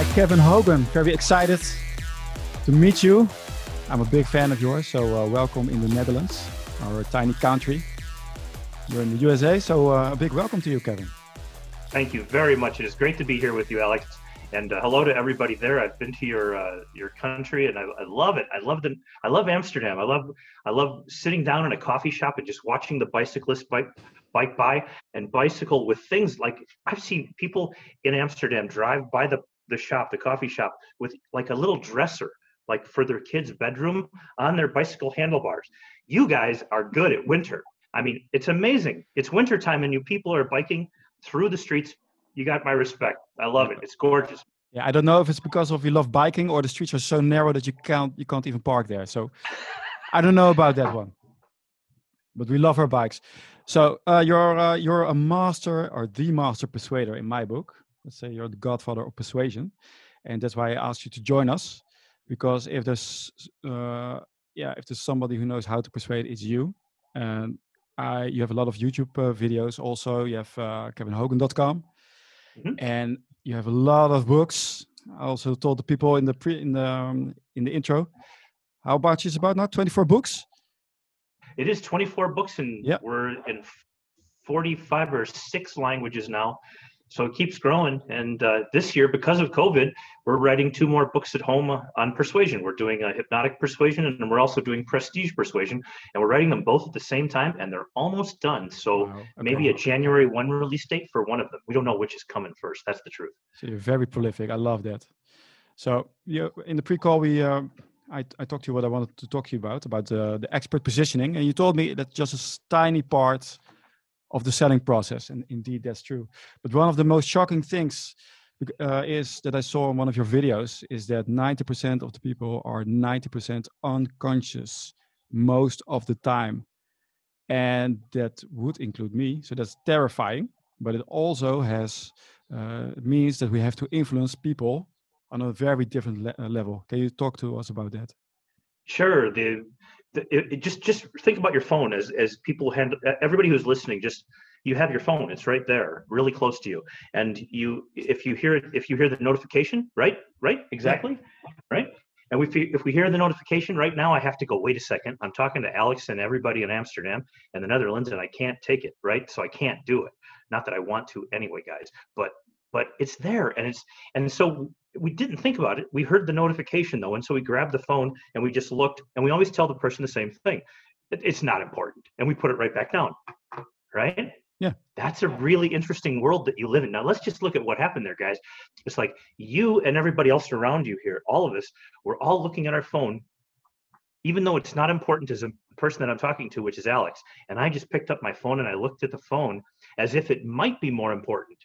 by Kevin Hogan. Very excited to meet you. I'm a big fan of yours, so uh, welcome in the Netherlands, our tiny country. You're in the USA, so uh, a big welcome to you, Kevin. Thank you very much. It is great to be here with you, Alex. And uh, hello to everybody there. I've been to your uh, your country, and I, I, love it. I love the I love Amsterdam. I love I love sitting down in a coffee shop and just watching the bicyclists bike bike by and bicycle with things like I've seen people in Amsterdam drive by the the shop, the coffee shop, with like a little dresser, like for their kids' bedroom on their bicycle handlebars. You guys are good at winter. I mean, it's amazing. It's winter time, and you people are biking through the streets. You got my respect. I love it. It's gorgeous. Yeah, I don't know if it's because of you love biking or the streets are so narrow that you can't you can't even park there. So I don't know about that one. But we love our bikes. So uh, you're uh, you're a master or the master persuader in my book. Let's say you're the godfather of persuasion, and that's why I asked you to join us, because if there's uh, yeah if there's somebody who knows how to persuade, it's you. And I you have a lot of YouTube uh, videos. Also, you have uh, KevinHogan.com, mm-hmm. and you have a lot of books. I also told the people in the pre in the um, in the intro. How about you? It's about now 24 books it is 24 books and yep. we're in 45 or six languages now so it keeps growing. And uh, this year because of covid we're writing two more books at home on persuasion. We're doing a hypnotic persuasion and we're also doing prestige persuasion. And we're writing them both at the same time and they're almost done. So wow. okay. maybe a january 1 release date for one of them. We don't know which is coming first. That's the truth. So you're very prolific. I love that. So you in the pre-call we uh, I, I talked to you what I wanted to talk to you about, about the, the expert positioning. And you told me that just a tiny part of the selling process. And indeed, that's true. But one of the most shocking things uh, is that I saw in one of your videos is that 90% of the people are 90% unconscious most of the time. And that would include me. So that's terrifying. But it also has uh, means that we have to influence people on a very different le- uh, level. Can you talk to us about that? Sure. The, the it, it just just think about your phone as as people handle everybody who's listening. Just you have your phone; it's right there, really close to you. And you, if you hear it, if you hear the notification, right, right, exactly, right. And if we, if we hear the notification right now, I have to go, wait a second. I'm talking to Alex and everybody in Amsterdam and the Netherlands, and I can't take it, right? So I can't do it. Not that I want to anyway, guys, but but it's there and it's and so we didn't think about it. We heard the notification though and so we grabbed the phone and we just looked and we always tell the person the same thing. It's not important and we put it right back down right? Yeah. That's a really interesting world that you live in. Now let's just look at what happened there guys. It's like you and everybody else around you here all of us we're all looking at our phone even though it's not important as a person that i'm talking to which is alex. And i just picked up my phone and i looked at the phone as if it might be more important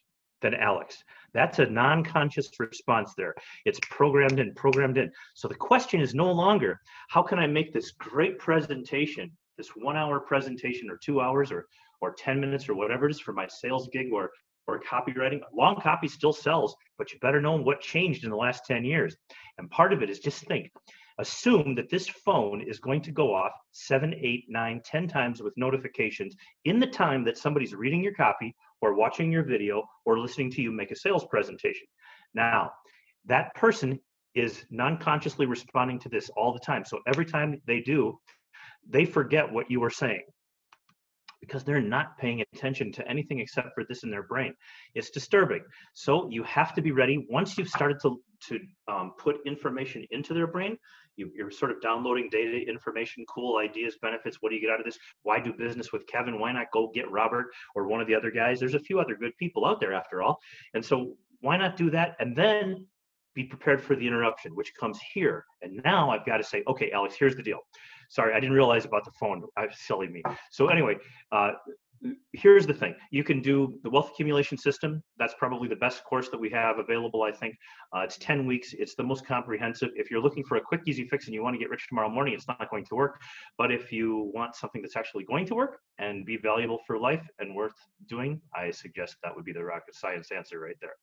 than Alex. That's a non conscious response there. It's programmed in, programmed in. So the question is no longer how can I make this great presentation, this one hour presentation or two hours or, or 10 minutes or whatever it is for my sales gig or, or copywriting. Long copy still sells, but you better know what changed in the last 10 years. And part of it is just think assume that this phone is going to go off seven, eight, nine, ten times with notifications in the time that somebody's reading your copy or watching your video or listening to you make a sales presentation. Now, that person is non-consciously responding to this all the time. So every time they do, they forget what you were saying because they're not paying attention to anything except for this in their brain. It's disturbing. So you have to be ready. Once you've started to, to um, put information into their brain, you, are sort of downloading data, information, cool ideas, benefits. What do you get out of this? Why do business with Kevin? Why not go get Robert or one of the other guys? There's a few other good people out there after all. And so why not do that? And then be prepared for the interruption, which comes here. And now I've got to say, okay, Alex, here's the deal. Sorry, I didn't realize about the phone. I silly me. So anyway, uh, here's the thing. You can do the wealth accumulation system. That's probably the best course that we have available i think. Uh, it's 10 weeks. It's the most comprehensive. If you're looking for a quick easy fix and you want to get rich tomorrow morning it's not going to work. But if you want something that's actually going to work and be valuable for life and worth doing i suggest that would be the rocket science answer right there.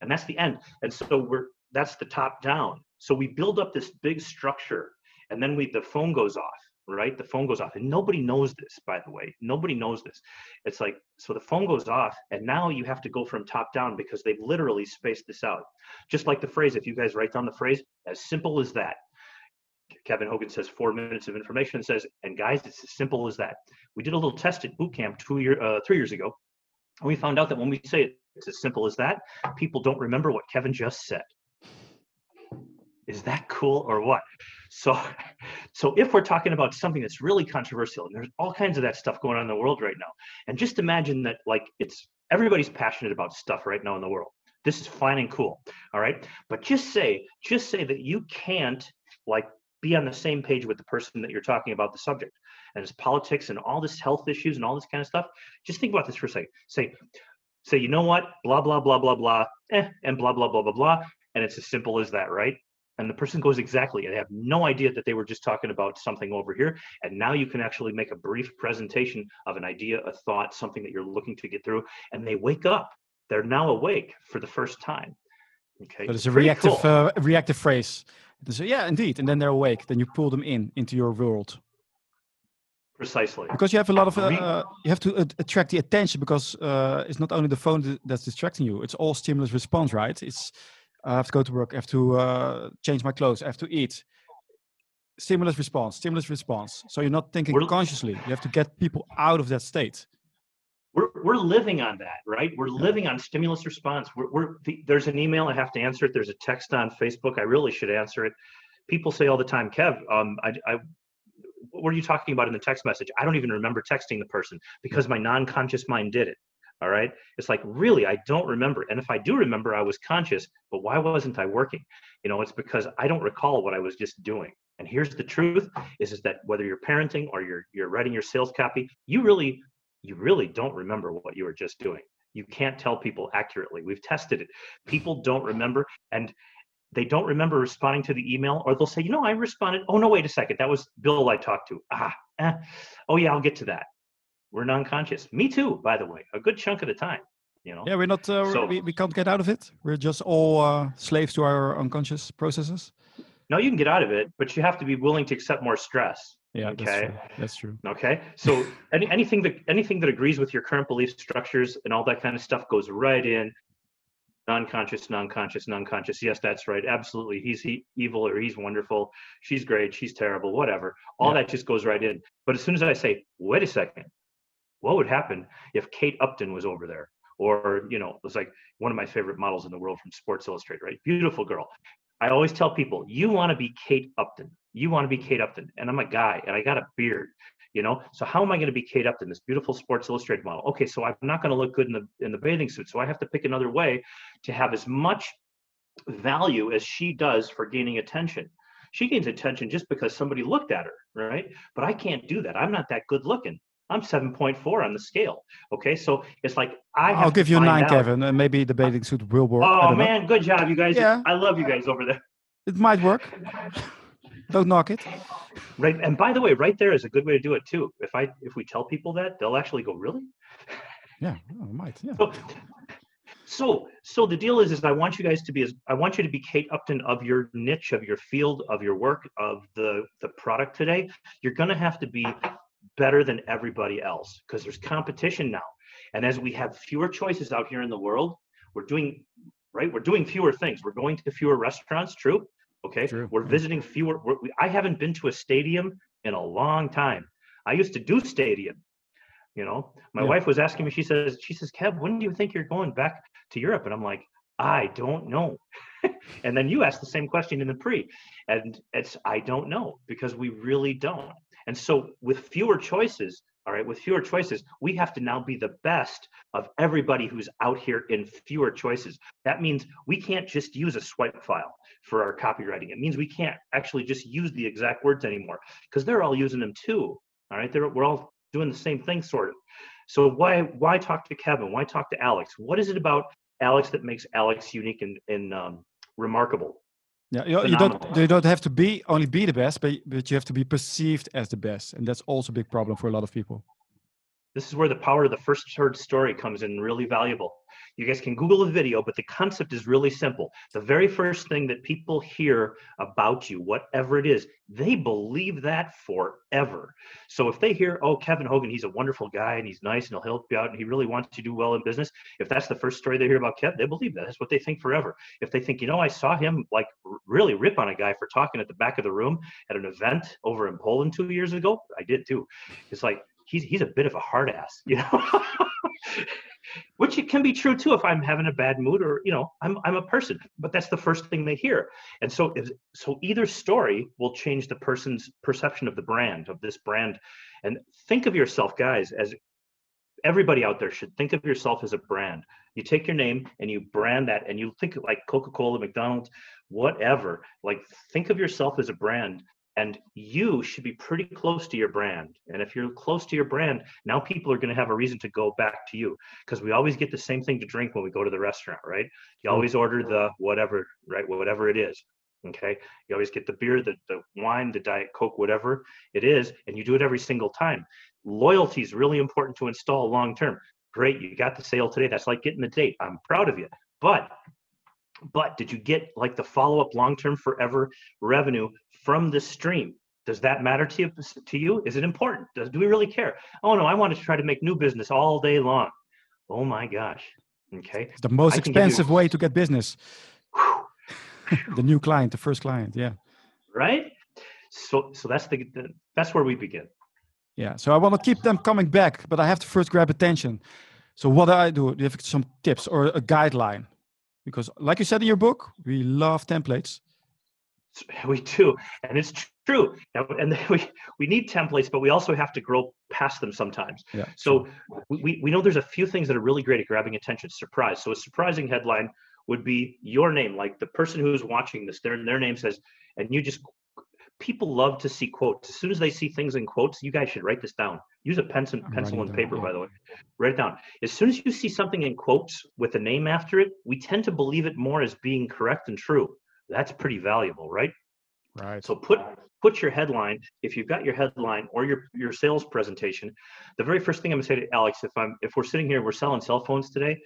And that's the end. And so we're that's the top down. So we build up this big structure and then we the phone goes off right? The phone goes off, and nobody knows this, by the way. Nobody knows this. It's like, so the phone goes off, and now you have to go from top down because they've literally spaced this out. Just like the phrase, if you guys write down the phrase, as simple as that. Kevin Hogan says four minutes of information says, and guys, it's as simple as that. We did a little test at boot camp two year, uh, three years ago, and we found out that when we say it's as simple as that, people don't remember what Kevin just said. Is that cool or what? So, so if we're talking about something that's really controversial, and there's all kinds of that stuff going on in the world right now, and just imagine that like it's everybody's passionate about stuff right now in the world. This is fine and cool, all right. But just say, just say that you can't like be on the same page with the person that you're talking about the subject and it's politics and all this health issues and all this kind of stuff. Just think about this for a second. Say, say, you know what? Blah blah blah blah blah, eh, and blah blah blah blah blah, and it's as simple as that, right? And the person goes exactly they have no idea that they were just talking about something over here. And now you can actually make a brief presentation of an idea a thought something that you're looking to get through and they wake up. They're now awake for the first time. Okay? So it's a reactive cool. uh, reactive phrase. So yeah indeed and then they're awake. Then you pull them in into your world. Precisely. Because you have a lot of uh, uh, you have to attract the attention because uh, it's not only the phone that's distracting you it's all stimulus response right? It's I have to go to work. I have to uh, change my clothes. I have to eat. Stimulus response. Stimulus response. So you're not thinking we're, consciously. You have to get people out of that state. We're we're living on that, right? We're yeah. living on stimulus response. We're, we're there's an email. I have to answer it. There's a text on Facebook. I really should answer it. People say all the time, Kev, um, I, I what are you talking about in the text message? I don't even remember texting the person because my non-conscious mind did it. All right. It's like, really, I don't remember. And if I do remember, I was conscious, but why wasn't I working? You know, it's because I don't recall what I was just doing. And here's the truth is, is that whether you're parenting or you're you're writing your sales copy, you really, you really don't remember what you were just doing. You can't tell people accurately. We've tested it. People don't remember and they don't remember responding to the email, or they'll say, you know, I responded. Oh no, wait a second. That was Bill I talked to. Ah, eh. oh yeah, I'll get to that we're non-conscious. Me too, by the way, a good chunk of the time. You know. Yeah, we're not. Uh, so, we, we can't get out of it. We're just all uh, slaves to our unconscious processes. No, you can get out of it, but you have to be willing to accept more stress. Yeah, okay. That's true. That's true. Okay, so any, anything that anything that agrees with your current belief structures and all that kind of stuff goes right in. Non-conscious, non-conscious, non-conscious. Yes, that's right. Absolutely. He's he, evil or he's wonderful. She's great. She's terrible. Whatever. All yeah. that just goes right in. But as soon as I say, "Wait a second, what would happen if Kate Upton was over there? Or, you know, it's like one of my favorite models in the world from Sports Illustrated, right? Beautiful girl. I always tell people, you want to be Kate Upton. You want to be Kate Upton. And I'm a guy and I got a beard, you know? So how am I going to be Kate Upton, this beautiful Sports Illustrated model? Okay, so I'm not going to look good in the in the bathing suit. So I have to pick another way to have as much value as she does for gaining attention. She gains attention just because somebody looked at her, right? But I can't do that. I'm not that good looking. I'm 7.4 on the scale. Okay, so it's like I. I'll give you a nine, out. Kevin, and maybe the bathing suit will work. Oh man, know. good job, you guys. Yeah. I love you guys over there. It might work. Don't knock it. Right, and by the way, right there is a good way to do it too. If I if we tell people that, they'll actually go, really? Yeah, oh, might. Yeah. So, so so the deal is is i want you guys to be as i want you to be kate upton of your niche of your field of your work of the the product today you're going to have to be better than everybody else because there's competition now. And as we have fewer choices out here in the world, we're doing right. We're doing fewer things. We're going to fewer restaurants. True. Okay. True. We're visiting fewer. We're, we, I haven't been to a stadium in a long time. I used to do stadium. You know, my yeah. wife was asking me. She says, she says, Kev, when do you think you're going back to Europe? And I'm like, I don't know. and then you asked the same question in the pre, and it's I don't know because we really don't. And so, with fewer choices, all right, with fewer choices, we have to now be the best of everybody who's out here in fewer choices. That means we can't just use a swipe file for our copywriting. It means we can't actually just use the exact words anymore because they're all using them too. All right, they're, we're all doing the same thing, sort of. So why why talk to Kevin? Why talk to Alex? What is it about Alex that makes Alex unique and, and um, remarkable? Yeah, you, you, don't you don't have to be only be the best, but but you have to be perceived as the best, and that's also a big problem for a lot of people. This is where the power of the first heard story comes in really valuable. You guys can Google the video, but the concept is really simple. The very first thing that people hear about you, whatever it is, they believe that forever. So if they hear, oh, Kevin Hogan, he's a wonderful guy and he's nice and he'll help you out and he really wants to do well in business, if that's the first story they hear about Kev, they believe that. That's what they think forever. If they think, you know, I saw him like really rip on a guy for talking at the back of the room at an event over in Poland two years ago, I did too. It's like, he's he's a bit of a hard ass, you know. Which it can be true too if I'm having a bad mood or you know I'm I'm a person, but that's the first thing they hear. And so if, so either story will change the person's perception of the brand of this brand. And think of yourself, guys, as everybody out there should think of yourself as a brand. You take your name and you brand that, and you think like Coca-Cola, McDonald's, whatever. Like think of yourself as a brand and you should be pretty close to your brand. And if you're close to your brand now people are going to have a reason to go back to you because we always get the same thing to drink when we go to the restaurant right? You mm. always order the whatever right whatever it is okay? You always get the beer the, the wine the diet coke whatever it is and you do it every single time. Loyalty is really important to install long term. Great you got the sale today that's like getting the date i'm proud of you. But but did you get like the follow up long term forever revenue from the stream? Does that matter to you? To you? Is it important? Does do we really care? Oh no, I want to try to make new business all day long. Oh my gosh. Okay. The most expensive you... way to get business. the new client, the first client. Yeah. Right. So so that's the, the that's where we begin. Yeah. So I want to keep them coming back, but I have to first grab attention. So what do I do? Do you have some tips or a guideline? Because like you said in your book we love templates. We do and it's true. And we, we need templates but we also have to grow past them sometimes. Yeah, so we, we know there's a few things that are really great at grabbing attention. Surprise. So a surprising headline would be your name like the person who's watching this their, their name says and you just people love to see quotes. As soon as they see things in quotes, you guys should write this down. Use a pencil, pencil and paper, by the way. Write it down. As soon as you see something in quotes with a name after it, we tend to believe it more as being correct and true. That's pretty valuable, right? Right. So put put your headline. If you've got your headline or your your sales presentation, the very first thing I'm gonna say to Alex, if I'm if we're sitting here, we're selling cell phones today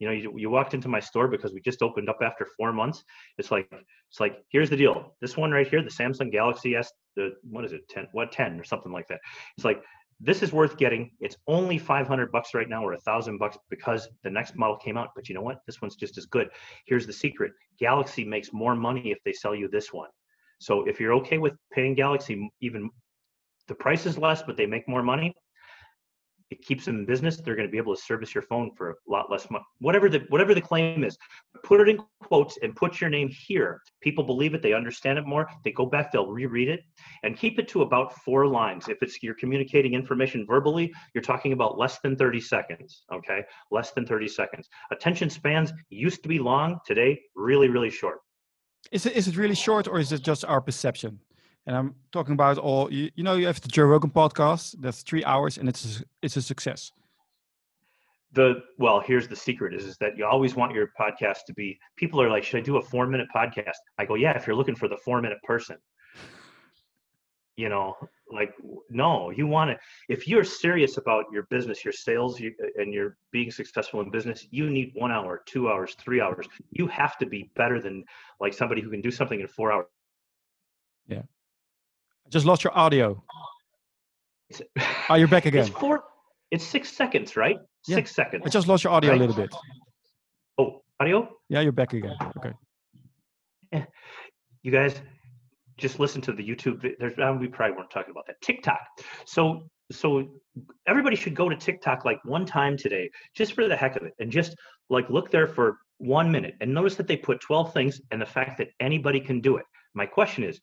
you know you, you walked into my store because we just opened up after four months. It's like it's like here's the deal. This one right here the samsung galaxy s the what is it 10 what 10 or something like that. It's like this is worth getting. It's only 500 bucks right now or a thousand bucks because the next model came out. But you know what? This one's just as good. Here's the secret. Galaxy makes more money if they sell you this one. So if you're okay with paying galaxy even the price is less but they make more money it keeps them in business they're going to be able to service your phone for a lot less money whatever the whatever the claim is. Put it in quotes and put your name here. People believe it they understand it more they go back they'll reread it and keep it to about four lines. If it's you're communicating information verbally you're talking about less than 30 seconds okay? Less than 30 seconds. Attention spans used to be long today really really short. Is it, is it really short or is it just our perception and I'm talking about all you, you know you have the Joe Rogan podcast that's three hours and it's a, it's a success. The well, here's the secret: is, is that you always want your podcast to be. People are like, should I do a four minute podcast? I go, yeah, if you're looking for the four minute person. You know, like no, you want to. If you're serious about your business, your sales, you, and you're being successful in business, you need one hour, two hours, three hours. You have to be better than like somebody who can do something in four hours. Yeah just lost your audio. oh, you're back again. It's four. It's six seconds, right? Yeah. Six seconds. I just lost your audio right? a little bit. Oh, audio? Yeah, you're back again. Okay. Yeah. You guys just listen to the YouTube. There's um, we probably weren't talking about that. TikTok. So so everybody should go to TikTok like one time today, just for the heck of it, and just like look there for one minute and notice that they put 12 things and the fact that anybody can do it. My question is,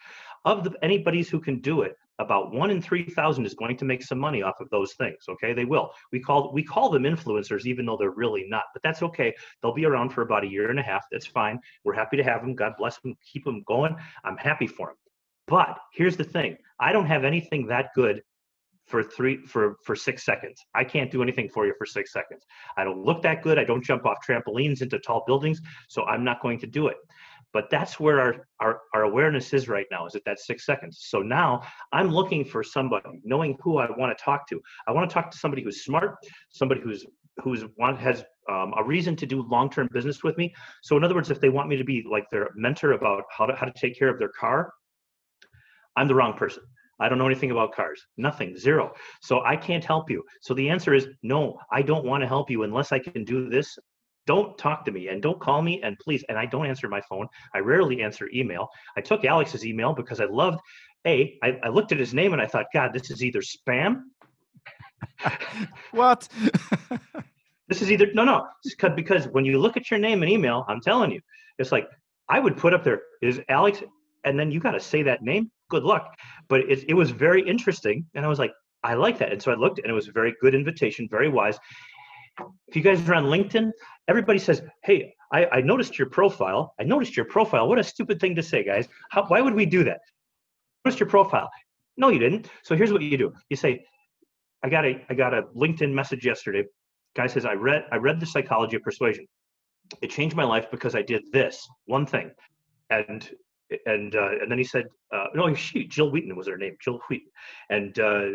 of the anybody's who can do it, about one in three thousand is going to make some money off of those things. Okay, they will. We call we call them influencers, even though they're really not. But that's okay. They'll be around for about a year and a half. That's fine. We're happy to have them. God bless them. Keep them going. I'm happy for them. But here's the thing: I don't have anything that good for three for for six seconds. I can't do anything for you for six seconds. I don't look that good. I don't jump off trampolines into tall buildings, so I'm not going to do it. But that's where our, our, our awareness is right now is at that six seconds so now i'm looking for somebody knowing who i want to talk to i want to talk to somebody who's smart somebody who's who's want has um, a reason to do long-term business with me so in other words if they want me to be like their mentor about how to how to take care of their car i'm the wrong person I don't know anything about cars. Nothing, zero. So I can't help you. So the answer is no, I don't want to help you unless I can do this don't talk to me and don't call me and please and i don't answer my phone. I rarely answer email. I took alex's email because i loved a I, I looked at his name and i thought god this is either spam what? This is either no no because because when you look at your name and email i'm telling you it's like i would put up there is alex and then you got to say that name? Good luck. But it, it was very interesting and i was like i like that. And so i looked and it was a very good invitation very wise if you guys are on LinkedIn, everybody says, "Hey, I, I, noticed your profile. I noticed your profile. What a stupid thing to say, guys. How, why would we do that? Noticed your profile? No, you didn't. So here's what you do. You say, I got a I got a LinkedIn message yesterday. Guy says, I read I read the psychology of persuasion. It changed my life because I did this one thing, and and uh, and then he said, uh, no, she Jill Wheaton was her name, Jill Wheaton, and uh,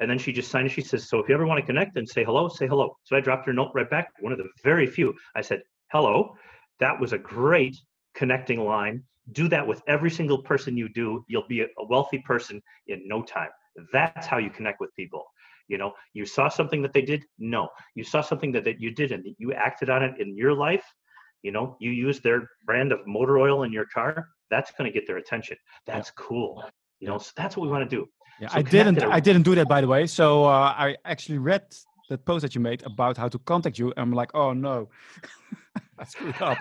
and then she just signed it. She says, So if you ever want to connect and say hello, say hello. So I dropped her note right back. One of the very few. I said, Hello. That was a great connecting line. Do that with every single person you do. You'll be a wealthy person in no time. That's how you connect with people. You know, you saw something that they did? No. You saw something that, that you did and you acted on it in your life. You know, you use their brand of motor oil in your car. That's going to get their attention. That's cool. You know, so that's what we want to do. Yeah, so I didn't. I didn't do that, by the way. So uh, I actually read that post that you made about how to contact you. I'm like, oh no, I screwed up.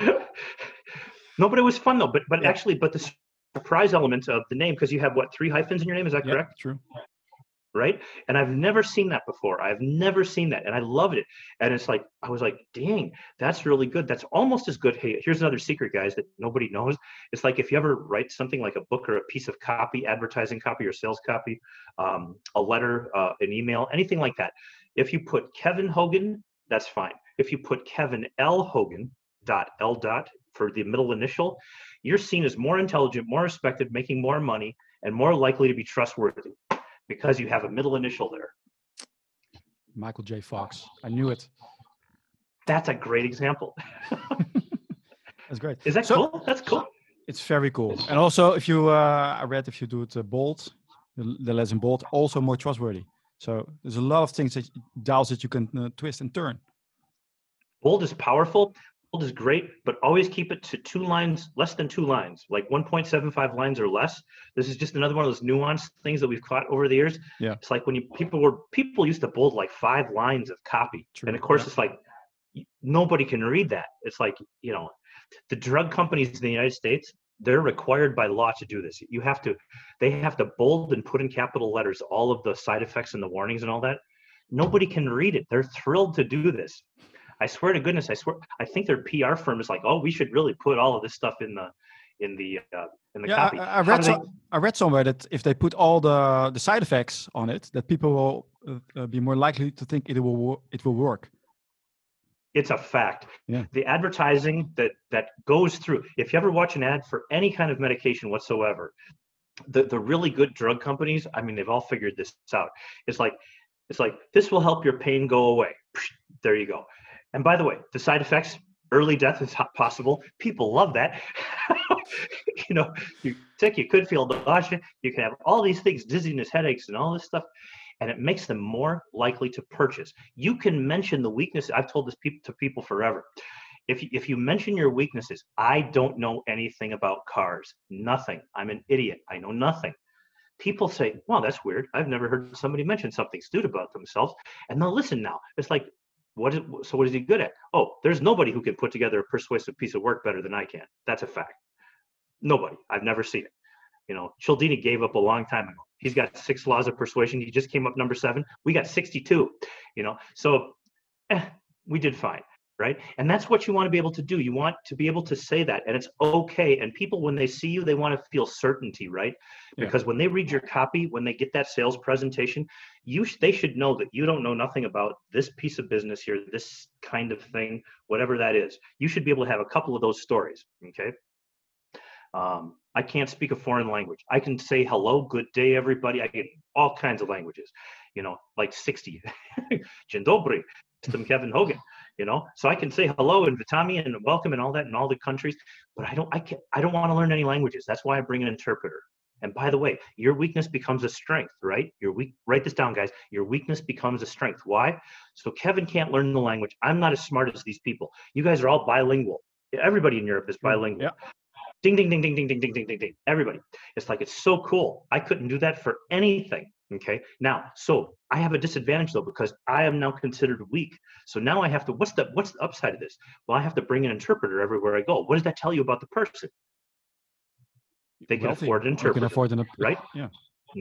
no, but it was fun though. But but yeah. actually, but the surprise element of the name because you have what three hyphens in your name? Is that yeah, correct? True right? And I've never seen that before. I've never seen that, and I loved it. And it's like I was like, "Dang, that's really good. That's almost as good." Hey, here's another secret, guys, that nobody knows. It's like if you ever write something like a book or a piece of copy, advertising copy or sales copy, um, a letter, uh, an email, anything like that. If you put Kevin Hogan, that's fine. If you put Kevin L Hogan dot L dot for the middle initial, you're seen as more intelligent, more respected, making more money, and more likely to be trustworthy because you have a middle initial there. Michael J. Fox. I knew it. That's a great example. That's great. Is that so, cool? That's cool. It's very cool. And also, if you, uh, I read if you do it uh, bold, the, the lesson bold, also more trustworthy. So there's a lot of things that dials that you can uh, twist and turn. Bold is powerful, is great, but always keep it to two lines, less than two lines, like 1.75 lines or less. This is just another one of those nuanced things that we've caught over the years. Yeah. It's like when you people were people used to bold like five lines of copy. True. And of course yeah. it's like nobody can read that. It's like, you know, the drug companies in the United States, they're required by law to do this. You have to they have to bold and put in capital letters all of the side effects and the warnings and all that. Nobody can read it. They're thrilled to do this. I swear to goodness, I swear, I think their PR firm is like, oh, we should really put all of this stuff in the in the uh, in the yeah, copy. I, I read so, I read somewhere that if they put all the the side effects on it, that people will uh, be more likely to think it will it will work. It's a fact. Yeah. The advertising that that goes through. If you ever watch an ad for any kind of medication whatsoever, the the really good drug companies, I mean, they've all figured this out. It's like it's like this will help your pain go away. There you go and by the way, the side effects, early death is possible. People love that. you know, you sick, you could feel nausea, you can have all these things, dizziness, headaches, and all this stuff. And it makes them more likely to purchase. You can mention the weakness. I've told this to people forever. If you, if you mention your weaknesses, I don't know anything about cars, nothing. I'm an idiot. I know nothing people say, "Well, that's weird. I've never heard somebody mention something stupid about themselves." And they'll listen now. It's like what is, so what is he good at? Oh, there's nobody who can put together a persuasive piece of work better than I can. That's a fact. Nobody. I've never seen it. You know, Cialdini gave up a long time ago. He's got six laws of persuasion. He just came up number seven. We got 62. You know, so eh, we did fine. Right? And that's what you want to be able to do. You want to be able to say that, and it's okay. And people, when they see you, they want to feel certainty, right? Yeah. Because when they read your copy, when they get that sales presentation, you sh- they should know that you don't know nothing about this piece of business here, this kind of thing, whatever that is. You should be able to have a couple of those stories, okay? Um, I can't speak a foreign language. I can say hello, good day, everybody. I get all kinds of languages, you know, like 60. Dzień dobry. Kevin Hogan, you know. So I can say hello and Vitami and welcome and all that in all the countries, but I don't I can I don't want to learn any languages. That's why I bring an interpreter. And by the way, your weakness becomes a strength, right? Your weak write this down, guys. Your weakness becomes a strength. Why? So Kevin can't learn the language. I'm not as smart as these people. You guys are all bilingual. Everybody in Europe is mm, bilingual. Yeah. Ding ding ding ding ding ding ding ding ding ding. Everybody. It's like it's so cool. I couldn't do that for anything. Okay. Now, so I have a disadvantage though because I am now considered weak. So now I have to. What's the what's the upside of this? Well, I have to bring an interpreter everywhere I go. What does that tell you about the person? They can Wealthy. afford an you can interpreter, afford an right? Yeah.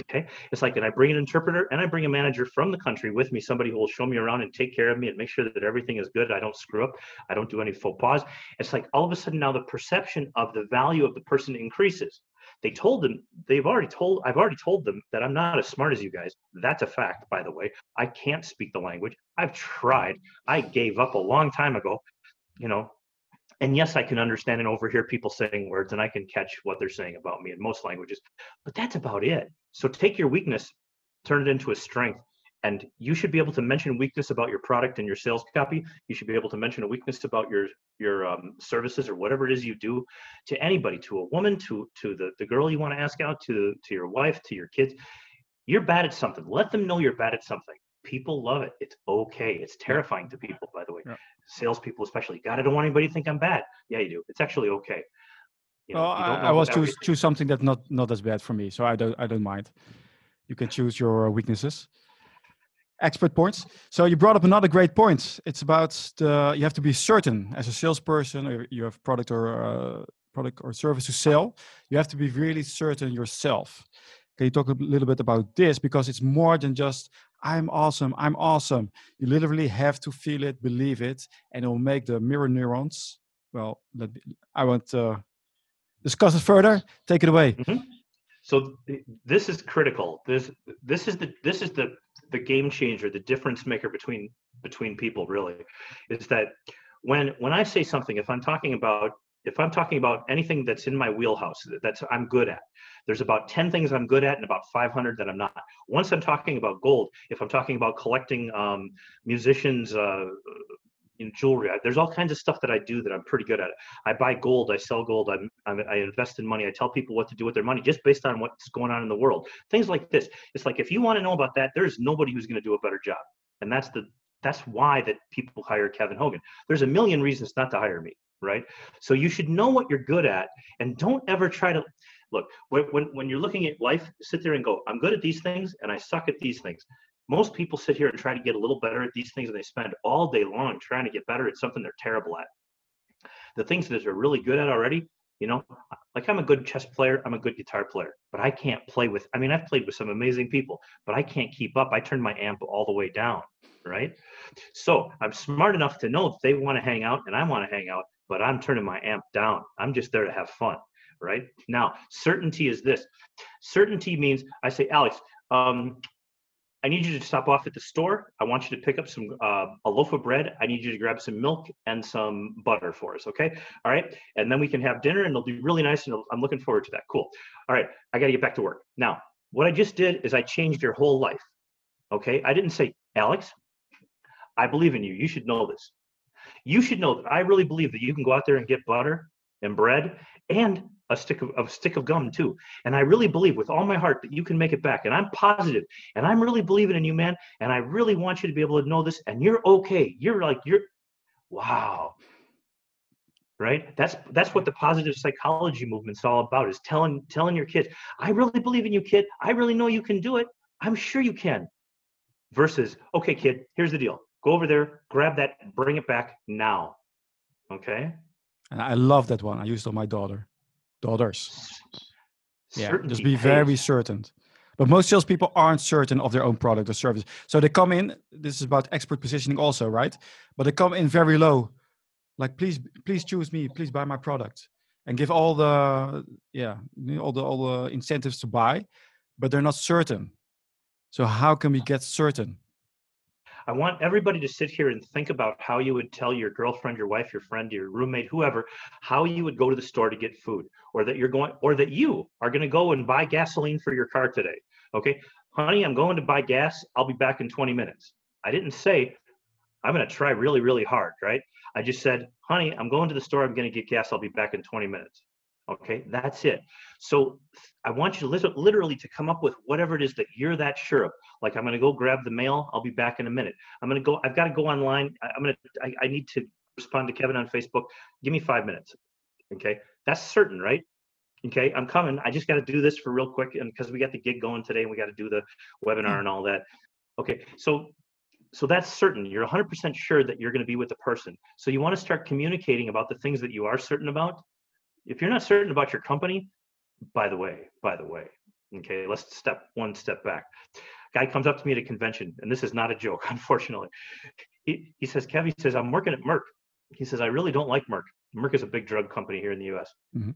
Okay. It's like, and I bring an interpreter and I bring a manager from the country with me, somebody who will show me around and take care of me and make sure that everything is good. I don't screw up. I don't do any faux pas. It's like all of a sudden now the perception of the value of the person increases. They told them, they've already told, I've already told them that I'm not as smart as you guys. That's a fact, by the way. I can't speak the language. I've tried. I gave up a long time ago, you know, and yes, I can understand and overhear people saying words and I can catch what they're saying about me in most languages, but that's about it. So take your weakness, turn it into a strength. And you should be able to mention weakness about your product and your sales copy. You should be able to mention a weakness about your your um, services or whatever it is you do to anybody, to a woman, to to the, the girl you want to ask out, to to your wife, to your kids. You're bad at something. Let them know you're bad at something. People love it. It's okay. It's terrifying to people, by the way. Yeah. Salespeople especially. God, I don't want anybody to think I'm bad. Yeah, you do. It's actually okay. You know, well, I, I was choose choose something that's not not as bad for me, so I don't I don't mind. You can choose your weaknesses. Expert points. So you brought up another great point. It's about the you have to be certain as a salesperson, or you have product or uh, product or service to sell. You have to be really certain yourself. Can you talk a little bit about this because it's more than just I'm awesome, I'm awesome. You literally have to feel it, believe it, and it will make the mirror neurons. Well, let me, I won't uh, discuss it further. Take it away. So th- this is critical. This this is the this is the the game changer the difference maker between between people really is that when when i say something if i'm talking about if i'm talking about anything that's in my wheelhouse that- that's i'm good at there's about 10 things i'm good at and about 500 that i'm not. Once i'm talking about gold if i'm talking about collecting um, musicians uh, jewelry. I- There's all kinds of stuff that I do that I'm pretty good at. I buy gold, I sell gold, I'm, I'm, I invest in money, I tell people what to do with their money just based on what's going on in the world. Things like this. It's like if you want to know about that, there's nobody who's going to do a better job, and that's the that's why that people hire Kevin Hogan. There's a million reasons not to hire me, right? So you should know what you're good at, and don't ever try to look when when, when you're looking at life. Sit there and go, I'm good at these things, and I suck at these things most people sit here and try to get a little better at these things and they spend all day long trying to get better at something they're terrible at. The things that they're really good at already you know like i'm a good chess player i'm a good guitar player but i can't play with i mean i've played with some amazing people but i can't keep up. I turn my amp all the way down right? So i'm smart enough to know if they want to hang out and i want to hang out but i'm turning my amp down. I'm just there to have fun right? Now certainty is this. Certainty means i say alex um, I need you to stop off at the store. I want you to pick up some uh, a loaf of bread. I need you to grab some milk and some butter for us. Okay. All right. And then we can have dinner and it'll be really nice. And I'm looking forward to that. Cool. All right. I got to get back to work. Now, what I just did is I changed your whole life. Okay. I didn't say, Alex, I believe in you. You should know this. You should know that I really believe that you can go out there and get butter and bread and a stick of a stick of gum too. And I really believe with all my heart that you can make it back. And I'm positive. And I'm really believing in you, man. And I really want you to be able to know this. And you're okay. You're like you're wow. Right? That's that's what the positive psychology movement's all about is telling telling your kids, I really believe in you, kid. I really know you can do it. I'm sure you can. Versus, okay, kid, here's the deal. Go over there, grab that, bring it back now. Okay? And I love that one. I used on my daughter, daughters. Yeah, just Certainty be very pays. certain. But most salespeople aren't certain of their own product or service. So they come in, this is about expert positioning also, right? But they come in very low like please please choose me please buy my product and give all the yeah all the all the incentives to buy but they're not certain so how can we get certain I want everybody to sit here and think about how you would tell your girlfriend, your wife, your friend, your roommate, whoever, how you would go to the store to get food, or that you're going, or that you are going to go and buy gasoline for your car today. Okay, honey, I'm going to buy gas. I'll be back in 20 minutes. I didn't say I'm going to try really, really hard, right? I just said, honey, I'm going to the store. I'm going to get gas. I'll be back in 20 minutes. Okay, that's it. So I want you to literally to come up with whatever it is that you're that sure of. Like I'm going to go grab the mail. I'll be back in a minute. I'm going to go. I've got to go online. I'm going to. I, I need to respond to Kevin on Facebook. Give me five minutes. Okay, that's certain, right? Okay, I'm coming. I just got to do this for real quick, and because we got the gig going today, and we got to do the webinar mm. and all that. Okay, so so that's certain. You're 100% sure that you're going to be with the person. So you want to start communicating about the things that you are certain about. If you're not certain about your company, by the way, by the way, okay, let's step one step back. Guy comes up to me at a convention, and this is not a joke, unfortunately. He, he says, Kev, he says, I'm working at Merck. He says, I really don't like Merck. Merck is a big drug company here in the US. Mm-hmm.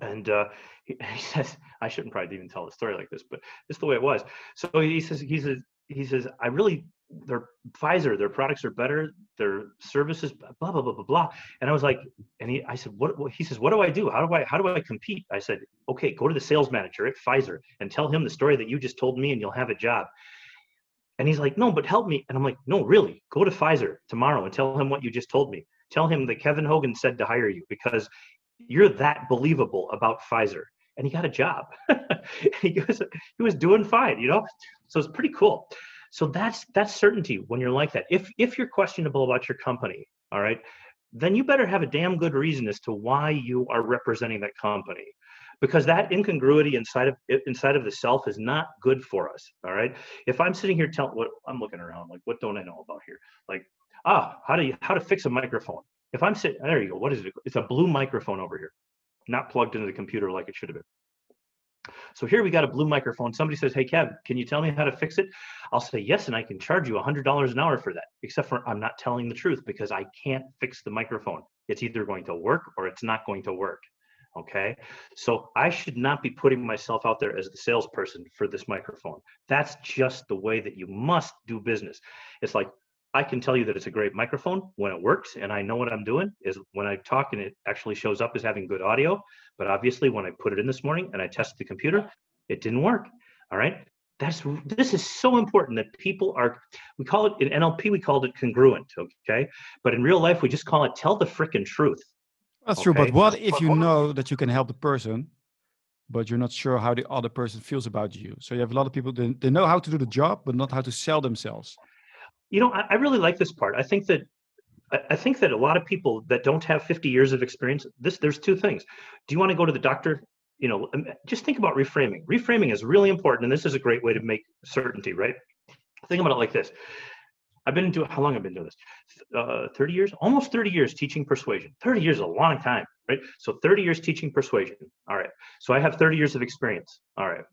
And uh, he, he, says, I shouldn't probably even tell a story like this, but it's the way it was. So he says, he says, he says, I really their Pfizer, their products are better, their services, blah blah blah blah blah. And I was like, and he, I said, what? He says, what do I do? How do I how do I compete? I said, okay, go to the sales manager at Pfizer and tell him the story that you just told me, and you'll have a job. And he's like, no, but help me. And I'm like, no, really, go to Pfizer tomorrow and tell him what you just told me. Tell him that Kevin Hogan said to hire you because you're that believable about Pfizer. And he got a job. he was he was doing fine, you know. So it's pretty cool. So that's that's certainty when you're like that. If if you're questionable about your company, all right, then you better have a damn good reason as to why you are representing that company because that incongruity inside of inside of the self is not good for us all right? If i'm sitting here telling what i'm looking around like what don't i know about here? Like ah how do you how to fix a microphone? If i'm sitting there you go what is it? It's a blue microphone over here not plugged into the computer like it should have been so here we got a blue microphone. Somebody says, Hey, Kev, can you tell me how to fix it? I'll say, Yes, and I can charge you $100 an hour for that, except for I'm not telling the truth because I can't fix the microphone. It's either going to work or it's not going to work. Okay. So I should not be putting myself out there as the salesperson for this microphone. That's just the way that you must do business. It's like, I can tell you that it's a great microphone when it works and I know what I'm doing is when I talk and it actually shows up as having good audio. But obviously, when I put it in this morning and I tested the computer, it didn't work. All right. That's this is so important that people are we call it in NLP, we called it congruent. Okay. But in real life, we just call it tell the freaking truth. That's okay? true. But what if you know that you can help the person, but you're not sure how the other person feels about you? So you have a lot of people, they, they know how to do the job, but not how to sell themselves you know, I, I really like this part. I think that I think that a lot of people that don't have 50 years of experience, this there's two things. Do you want to go to the doctor? You know, um, just think about reframing. Reframing is really important, and this is a great way to make certainty, right? Think about it like this. I've been doing how long have I've been doing this? Uh, 30 years, almost 30 years teaching persuasion. 30 years is a long time, right? So 30 years teaching persuasion. All right. So I have 30 years of experience. All right.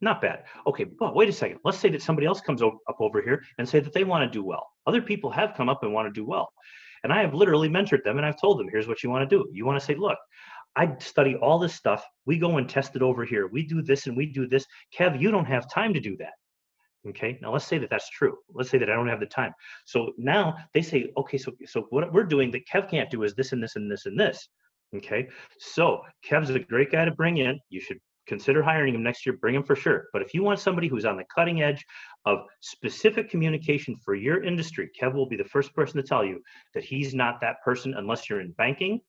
Not bad. Okay, but wait a second. Let's say that somebody else comes up over here and say that they want to do well. Other people have come up and want to do well. And I have literally mentored them and I've told them, here's what you want to do. You want to say, look, I study all this stuff. We go and test it over here. We do this and we do this. Kev, you don't have time to do that. Okay. Now let's say that that's true. Let's say that I don't have the time. So now they say, okay, so so what we're doing that Kev can't do is this and this and this and this. Okay. So Kev's a great guy to bring in. You should consider hiring him next year, bring him for sure. But if you want somebody who's on the cutting edge of specific communication for your industry, Kev will be the first person to tell you that he's not that person unless you're in banking.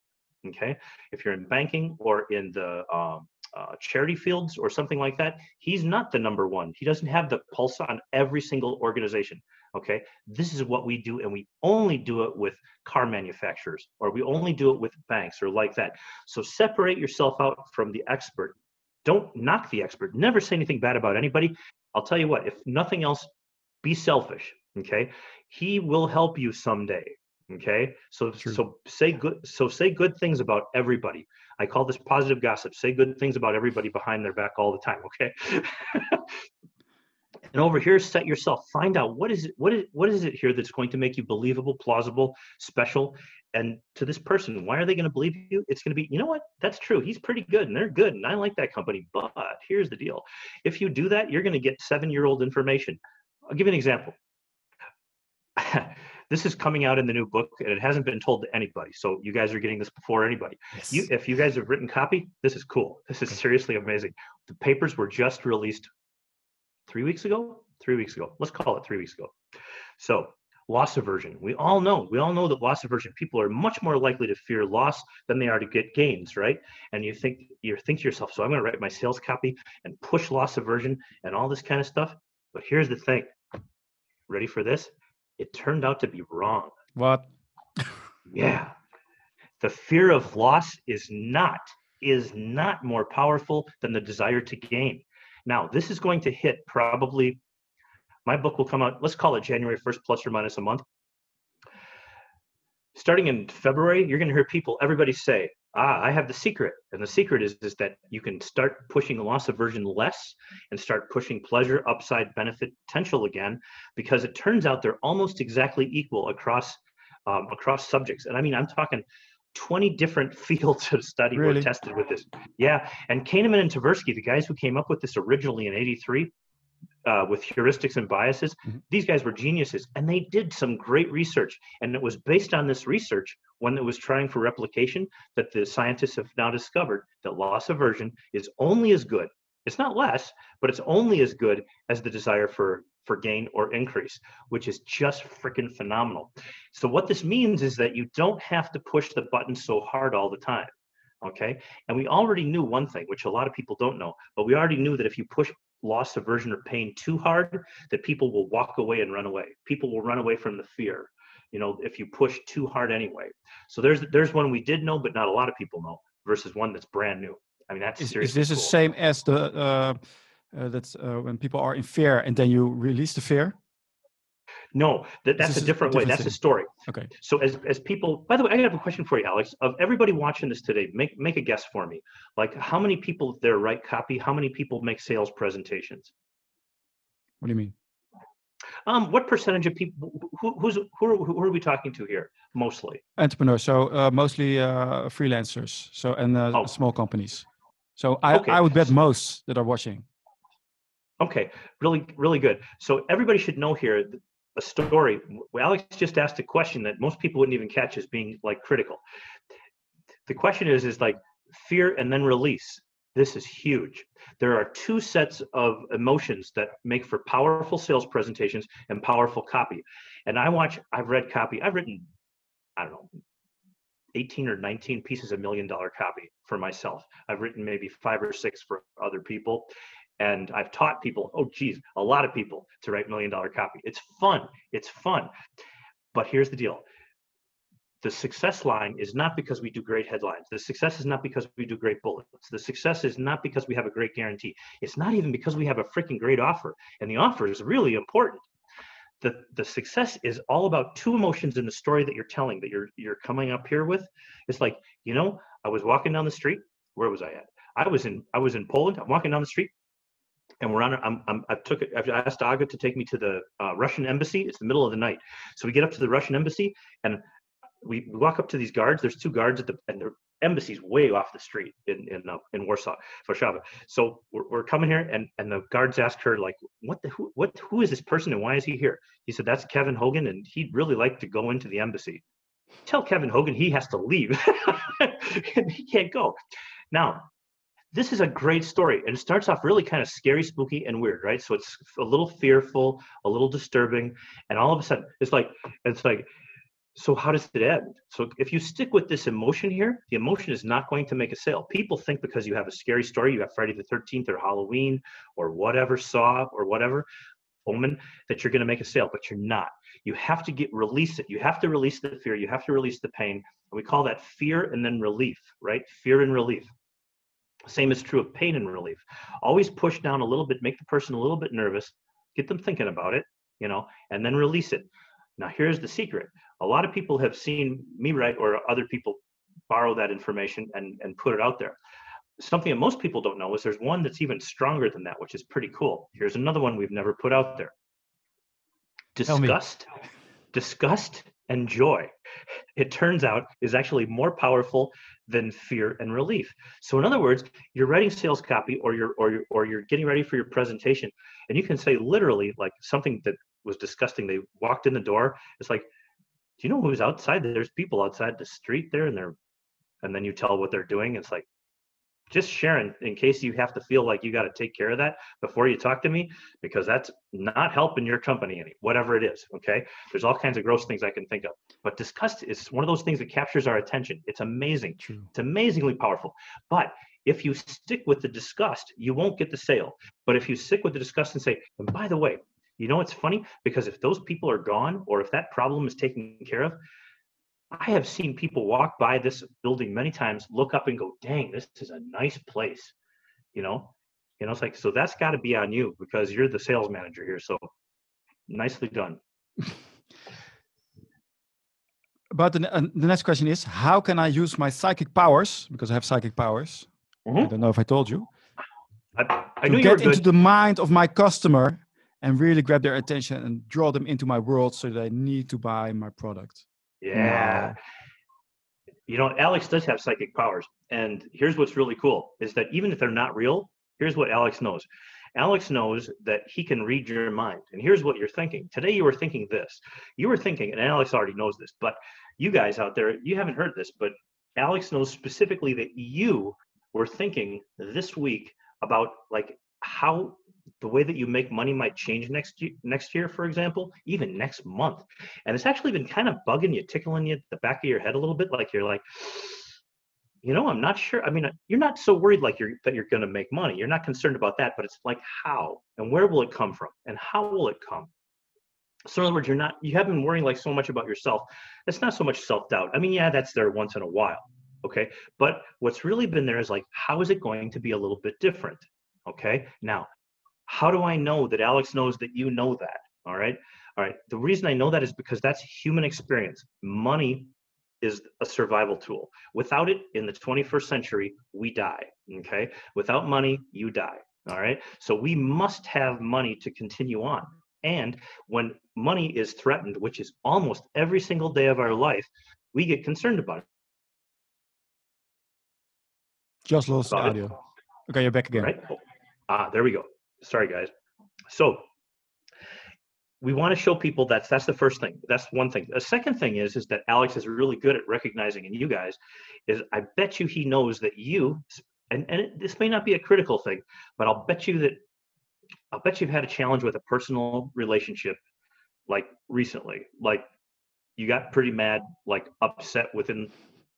Okay. If you're in banking or in the um, uh, charity fields or something like that, he's not the number one. He doesn't have the pulse on every single organization. Okay. This is what we do, and we only do it with car manufacturers or we only do it with banks or like that. So separate yourself out from the expert don't knock the expert. Never say anything bad about anybody. I'll tell you what, if nothing else, be selfish. Okay. He will help you someday. Okay. So True. so say good so say good things about everybody. I call this positive gossip. Say good things about everybody behind their back all the time. Okay. And over here, set yourself, find out what is it, what is what is it here that's going to make you believable, plausible, special. And to this person, why are they going to believe you? It's going to be, you know what? That's true. He's pretty good and they're good. And I like that company. But here's the deal. If you do that, you're going to get seven-year-old information. I'll give you an example. this is coming out in the new book and it hasn't been told to anybody. So you guys are getting this before anybody. Yes. You, if you guys have written copy, this is cool. This is seriously amazing. The papers were just released three weeks ago, three weeks ago. Let's call it three weeks ago. So loss aversion. We all know, we all know that loss aversion people are much more likely to fear loss than they are to get gains, right? And you think you think to yourself, so I'm going to write my sales copy and push loss aversion and all this kind of stuff. But here's the thing. Ready for this? It turned out to be wrong. What? yeah. The fear of loss is not is not more powerful than the desire to gain. Now, this is going to hit probably, my book will come out, let's call it January 1st, plus or minus a month. Starting in February, you're going to hear people, everybody say, ah, I have the secret. And the secret is, is that you can start pushing loss aversion less and start pushing pleasure, upside, benefit, potential again, because it turns out they're almost exactly equal across um, across subjects. And I mean, I'm talking 20 different fields of study really? were tested with this. Yeah, and Kahneman and Tversky, the guys who came up with this originally in 83, uh, with heuristics and biases, mm-hmm. these guys were geniuses and they did some great research. And it was based on this research, one that was trying for replication, that the scientists have now discovered that loss aversion is only as good. It's not less, but it's only as good as the desire for for gain or increase, which is just freaking phenomenal. So what this means is that you don't have to push the button so hard all the time. Okay. And we already knew one thing, which a lot of people don't know, but we already knew that if you push loss aversion or pain too hard, that people will walk away and run away. People will run away from the fear. You know, if you push too hard anyway. So there's there's one we did know, but not a lot of people know, versus one that's brand new. I mean, that's is. Is this cool. the same as the uh, uh, that's uh, when people are in fear and then you release the fear? No, that, that's a different, a different way. Thing. That's a story. Okay. So as as people, by the way, I have a question for you, Alex. Of everybody watching this today, make make a guess for me. Like, how many people there write copy? How many people make sales presentations? What do you mean? Um, what percentage of people? Who, who's who are, who are we talking to here? Mostly entrepreneurs. So uh, mostly uh, freelancers. So and uh, oh. small companies. So I okay. I would bet most that are watching. Okay, really, really good. So everybody should know here a story. Alex just asked a question that most people wouldn't even catch as being like critical. The question is, is like fear and then release. This is huge. There are two sets of emotions that make for powerful sales presentations and powerful copy. And I watch, I've read copy, I've written, I don't know, 18 or 19 pieces of million dollar copy for myself. I've written maybe five or six for other people. And I've taught people, oh, geez, a lot of people to write million dollar copy. It's fun. It's fun. But here's the deal the success line is not because we do great headlines. The success is not because we do great bullets. The success is not because we have a great guarantee. It's not even because we have a freaking great offer. And the offer is really important. The, the success is all about two emotions in the story that you're telling that you're you're coming up here with. It's like, you know, I was walking down the street. Where was I at? I was in I was in Poland. I'm walking down the street and we're on. I'm, I'm, I took it. I've asked Aga to take me to the uh, Russian embassy. It's the middle of the night, so we get up to the Russian embassy, and we, we walk up to these guards. There's two guards at the and the embassy's way off the street in in uh, in Warsaw, Warszawa. So we're, we're coming here, and and the guards ask her like, what the who what who is this person and why is he here? He said that's Kevin Hogan, and he'd really like to go into the embassy. Tell Kevin Hogan he has to leave. he can't go. Now this is a great story and it starts off really kind of scary spooky and weird right? So it's a little fearful a little disturbing and all of a sudden it's like it's like so how does it end? So if you stick with this emotion here the emotion is not going to make a sale. People think because you have a scary story you have friday the 13th or halloween or whatever saw or whatever omen that you're going to make a sale but you're not. You have to get release it. You have to release the fear. You have to release the pain. And we call that fear and then relief right? Fear and relief same is true of pain and relief. Always push down a little bit, make the person a little bit nervous, get them thinking about it, you know, and then release it. Now, here's the secret. A lot of people have seen me write or other people borrow that information and, and put it out there. something that most people don't know is there's one that's even stronger than that, which is pretty cool. Here's another one we've never put out there. Disgust, disgust and joy, it turns out, is actually more powerful than fear and relief. So in other words, you're writing sales copy or you're or you're or you're getting ready for your presentation, and you can say literally like something that was disgusting. They walked in the door. It's like, do you know who's outside? There's people outside the street there, and they're and then you tell what they're doing. It's like, just sharing in case you have to feel like you got to take care of that before you talk to me because that's not helping your company any whatever it is okay? There's all kinds of gross things i can think of. But disgust is one of those things that captures our attention. It's amazing. True. it's amazingly powerful. But if you stick with the disgust you won't get the sale. But if you stick with the disgust and say and by the way you know it's funny? Because if those people are gone or if that problem is taken care of I have seen people walk by this building many times, look up and go, dang, this is a nice place. You know, you know, it's like, so that's got to be on you because you're the sales manager here. So nicely done. But the, uh, the next question is how can I use my psychic powers? Because I have psychic powers. I Mhm. don't know if I told you. I, I to get into the mind of my customer and really grab their attention and draw them into my world so they need to buy my product. Yeah. You know, Alex does have psychic powers. And here's what's really cool is that even if they're not real, here's what Alex knows. Alex knows that he can read your mind. And here's what you're thinking. Today you were thinking this. You were thinking, and Alex already knows this, but you guys out there, you haven't heard this, but Alex knows specifically that you were thinking this week about like how the way that you make money might change next year, next year, for example, even next month. And it's actually been kind of bugging you, tickling you the back of your head a little bit, like you're like, you know, I'm not sure. I mean, you're not so worried like you're that you're going to make money. You're not concerned about that, but it's like how and where will it come from and how will it come? So in other words, you're not you haven't been worrying like so much about yourself. It's not so much self-doubt. I mean, yeah, that's there once in a while. Okay. But what's really been there is like, how is it going to be a little bit different? Okay. Now, how do I know that Alex knows that you know that? All right. All right. The reason I know that is because that's human experience. Money is a survival tool. Without it in the 21st century, we die. Okay. Without money, you die. All right. So we must have money to continue on. And when money is threatened, which is almost every single day of our life, we get concerned about it. Just lost About it. audio. Okay, you're back again. right? Ah, there we go. Sorry, guys. So we want to show people that's that's the first thing. That's one thing. The second thing is is that Alex is really good at recognizing in you guys is I bet you he knows that you and and it, this may not be a critical thing, but I'll bet you that I'll bet you've had a challenge with a personal relationship like recently. Like you got pretty mad, like upset within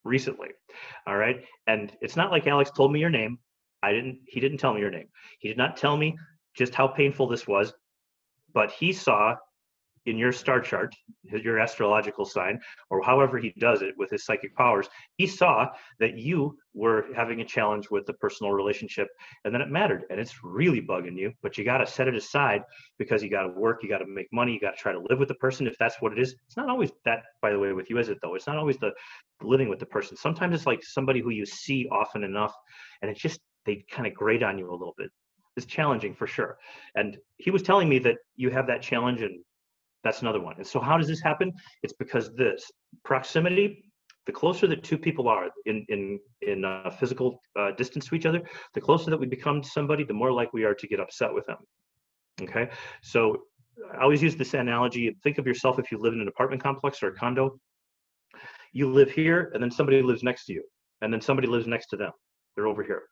recently. All right. And it's not like Alex told me your name. I didn't, he didn't tell me your name. He did not tell me just how painful this was, but he saw in your star chart, your astrological sign, or however he does it with his psychic powers, he saw that you were having a challenge with the personal relationship and then it mattered and it's really bugging you, but you got to set it aside because you got to work, you got to make money, you got to try to live with the person if that's what it is. It's not always that, by the way, with you, is it though? It's not always the living with the person. Sometimes it's like somebody who you see often enough and it's just, they kind of grate on you a little bit. It's challenging for sure. And he was telling me that you have that challenge and that's another one. And so how does this happen? It's because this proximity, the closer that two people are in in in uh, physical uh, distance to each other, the closer that we become to somebody, the more likely we are to get upset with them. Okay, so I always use this analogy. Think of yourself if you live in an apartment complex or a condo. You live here, and then somebody lives next to you, and then somebody lives next to them. They're over here.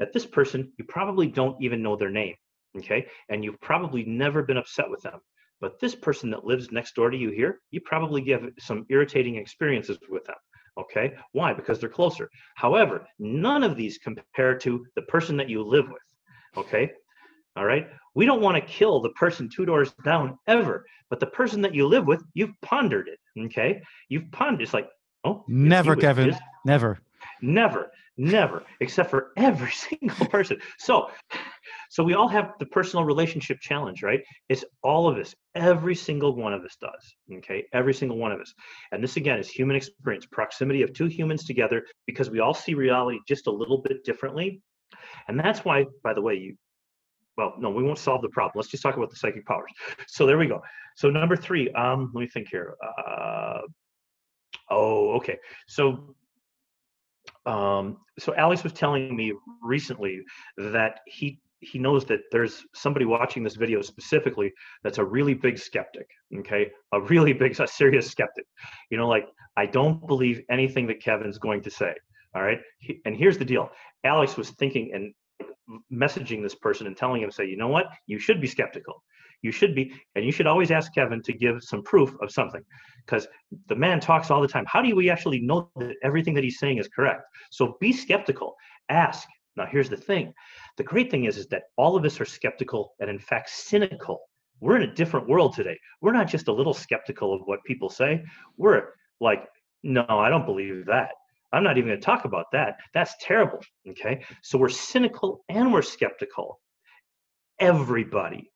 At this person, you probably don't even know their name. Okay, and you've probably never been upset with them. But this person that lives next door to you here, you probably give some irritating experiences with them. Okay. Why? Because they're closer. However, none of these compare to the person that you live with. Okay. All right. We don't want to kill the person two doors down ever, but the person that you live with, you've pondered it. Okay. You've pondered. It's like, oh, Never, Kevin. this- Never. Never, never, except for every single person. So, so we all have the personal relationship challenge, right? It's all of us. Every single one of us does. Okay, every single one of us. And this again is human experience, proximity of two humans together, because we all see reality just a little bit differently. And that's why, by the way, you well, no, we won't solve the problem. Let's just talk about the psychic powers. So there we go. So number three, um, let me think here. Uh, oh, okay. So, um, so Alex was telling me recently that he he knows that there's somebody watching this video specifically that's a really big skeptic. Okay, a really big, a serious skeptic. You know, like I don't believe anything that Kevin's going to say. All right, he, and here's the deal. Alex was thinking and messaging this person and telling him, say, you know what, you should be skeptical. You should be, and you should always ask Kevin to give some proof of something, because the man talks all the time. How do we actually know that everything that he's saying is correct? So be skeptical. Ask. Now, here's the thing. The great thing is, is that all of us are skeptical and, in fact, cynical. We're in a different world today. We're not just a little skeptical of what people say. We're like, no, I don't believe that. I'm not even going to talk about that. That's terrible. Okay. So we're cynical and we're skeptical. Everybody,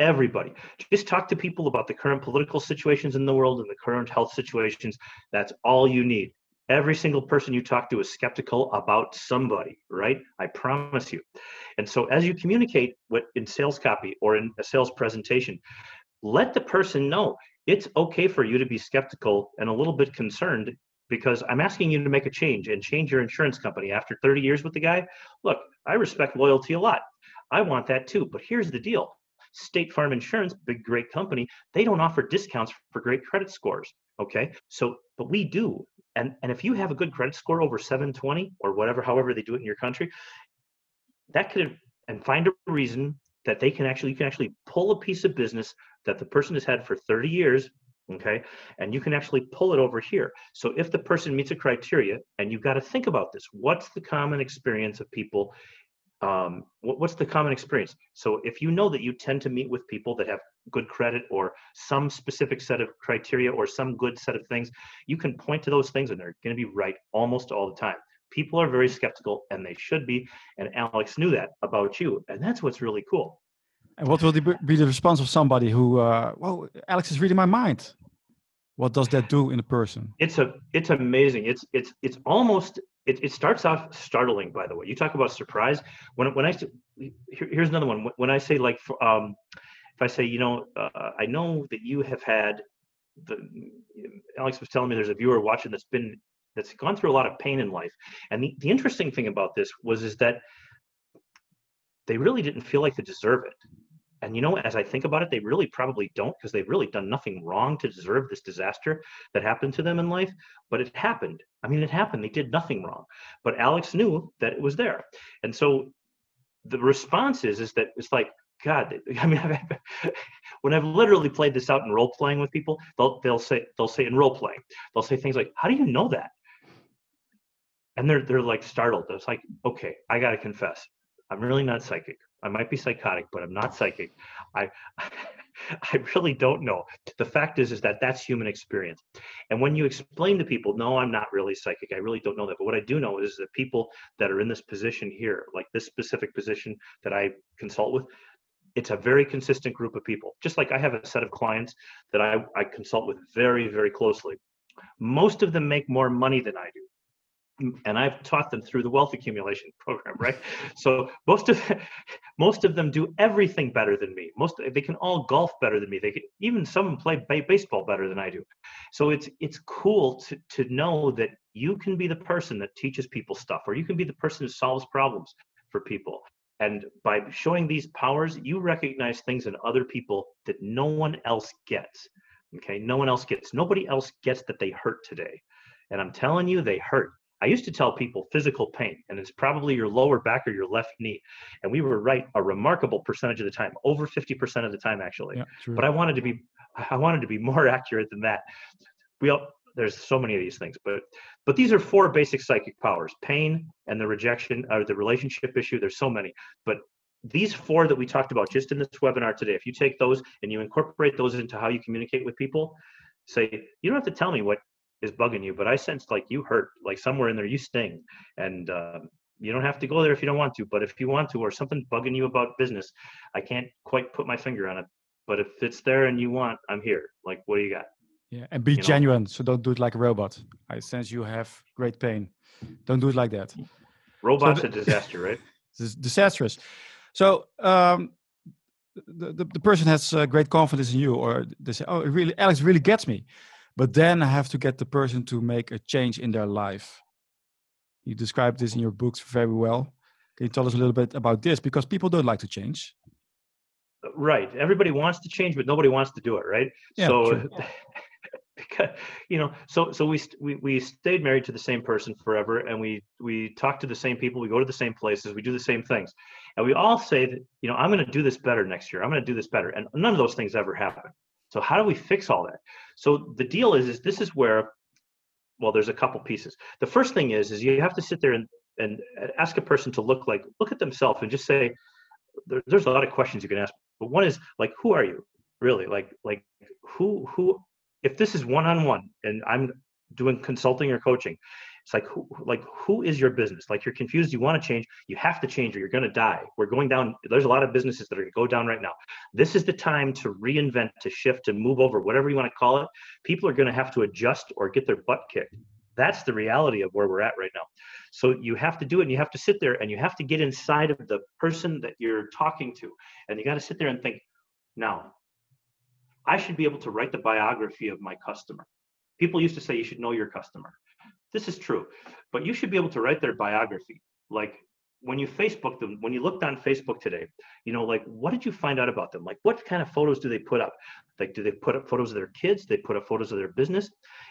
everybody. Just talk to people about the current political situations in the world and the current health situations. That's all you need. Every single person you talk to is skeptical about somebody, right? I promise you. And so as you communicate with, in sales copy or in a sales presentation, let the person know it's okay for you to be skeptical and a little bit concerned because I'm asking you to make a change and change your insurance company after 30 years with the guy. Look, I respect loyalty a lot. I want that too. But here's the deal State Farm Insurance, big, great company, they don't offer discounts for great credit scores. Okay. So, but we do. And, and if you have a good credit score over 720 or whatever, however they do it in your country, that could, and find a reason that they can actually, you can actually pull a piece of business that the person has had for 30 years okay and you can actually pull it over here so if the person meets a criteria and you've got to think about this what's the common experience of people um, what, what's the common experience so if you know that you tend to meet with people that have good credit or some specific set of criteria or some good set of things you can point to those things and they're going to be right almost all the time people are very skeptical and they should be and alex knew that about you and that's what's really cool and what will be the response of somebody who, uh, well, Alex is reading my mind? What does that do in a person? It's a, it's amazing. It's, it's, it's almost. It, it starts off startling. By the way, you talk about surprise. When, when I, here, here's another one. When I say like, um, if I say, you know, uh, I know that you have had, the Alex was telling me there's a viewer watching that's been that's gone through a lot of pain in life. And the, the interesting thing about this was is that they really didn't feel like they deserve it and you know as i think about it they really probably don't because they've really done nothing wrong to deserve this disaster that happened to them in life but it happened. I mean it happened. They did nothing wrong. But alex knew that it was there. And so the response is is that it's like god i mean when i've literally played this out in role playing with people they'll they'll say they'll say in role playing they'll say things like how do you know that? And they're they're like startled. It's like okay i got to confess. I'm really not psychic I might be psychotic, but I'm not psychic. I I really don't know. The fact is is that that's human experience. And when you explain to people, no, I'm not really psychic. I really don't know that. But what I do know is that people that are in this position here, like this specific position that I consult with, it's a very consistent group of people. Just like I have a set of clients that I, I consult with very, very closely. Most of them make more money than I do and I've taught them through the wealth accumulation program, right? So most of most of them do everything better than me. Most they can all golf better than me. They can even some of them play baseball better than I do. So it's it's cool to to know that you can be the person that teaches people stuff, or you can be the person who solves problems for people. And by showing these powers, you recognize things in other people that no one else gets. Okay, no one else gets. Nobody else gets that they hurt today. And I'm telling you, they hurt I used to tell people physical pain, and it's probably your lower back or your left knee. And we were right a remarkable percentage of the time, over 50% of the time, actually. Yeah, but I wanted to be, I wanted to be more accurate than that. We all, there's so many of these things, but but these are four basic psychic powers: pain and the rejection, or the relationship issue. There's so many, but these four that we talked about just in this webinar today, if you take those and you incorporate those into how you communicate with people, say you don't have to tell me what is bugging you, but I sensed like you hurt, like somewhere in there you sting, and uh, you don't have to go there if you don't want to. But if you want to, or something bugging you about business, I can't quite put my finger on it. But if it's there and you want, I'm here. Like, what do you got? Yeah, and be you genuine. Know? So don't do it like a robot. I sense you have great pain. Don't do it like that. Robot's so a disaster, right? Is disastrous. So um, the, the, the person has uh, great confidence in you, or they say, "Oh, really, Alex really gets me," but then I have to get the person to make a change in their life. You describe this in your books very well. Can you tell us a little bit about this? Because people don't like to change. Right. Everybody wants to change, but nobody wants to do it. Right. Yeah, so, because you know, so so we, we we stayed married to the same person forever, and we we talk to the same people, we go to the same places, we do the same things, and we all say that you know I'm going to do this better next year. I'm going to do this better, and none of those things ever happen. So how do we fix all that? So the deal is, is this is where, well, there's a couple pieces. The first thing is, is you have to sit there and and ask a person to look like look at themselves and just say, there, there's a lot of questions you can ask, but one is like, who are you really? Like like who who if this is one on one and I'm doing consulting or coaching, it's like who like who is your business? Like you're confused, you want to change, you have to change or you're going to die. We're going down. There's a lot of businesses that are going to go down right now. This is the time to reinvent, to shift, to move over, whatever you want to call it. People are going to have to adjust or get their butt kicked. That's the reality of where we're at right now. So you have to do it and you have to sit there and you have to get inside of the person that you're talking to. And you got to sit there and think, now, I should be able to write the biography of my customer. People used to say you should know your customer. This is true, but you should be able to write their biography. Like when you Facebook them, when you looked on Facebook today, you know, like what did you find out about them? Like what kind of photos do they put up? Like do they put up photos of their kids? They put up photos of their business.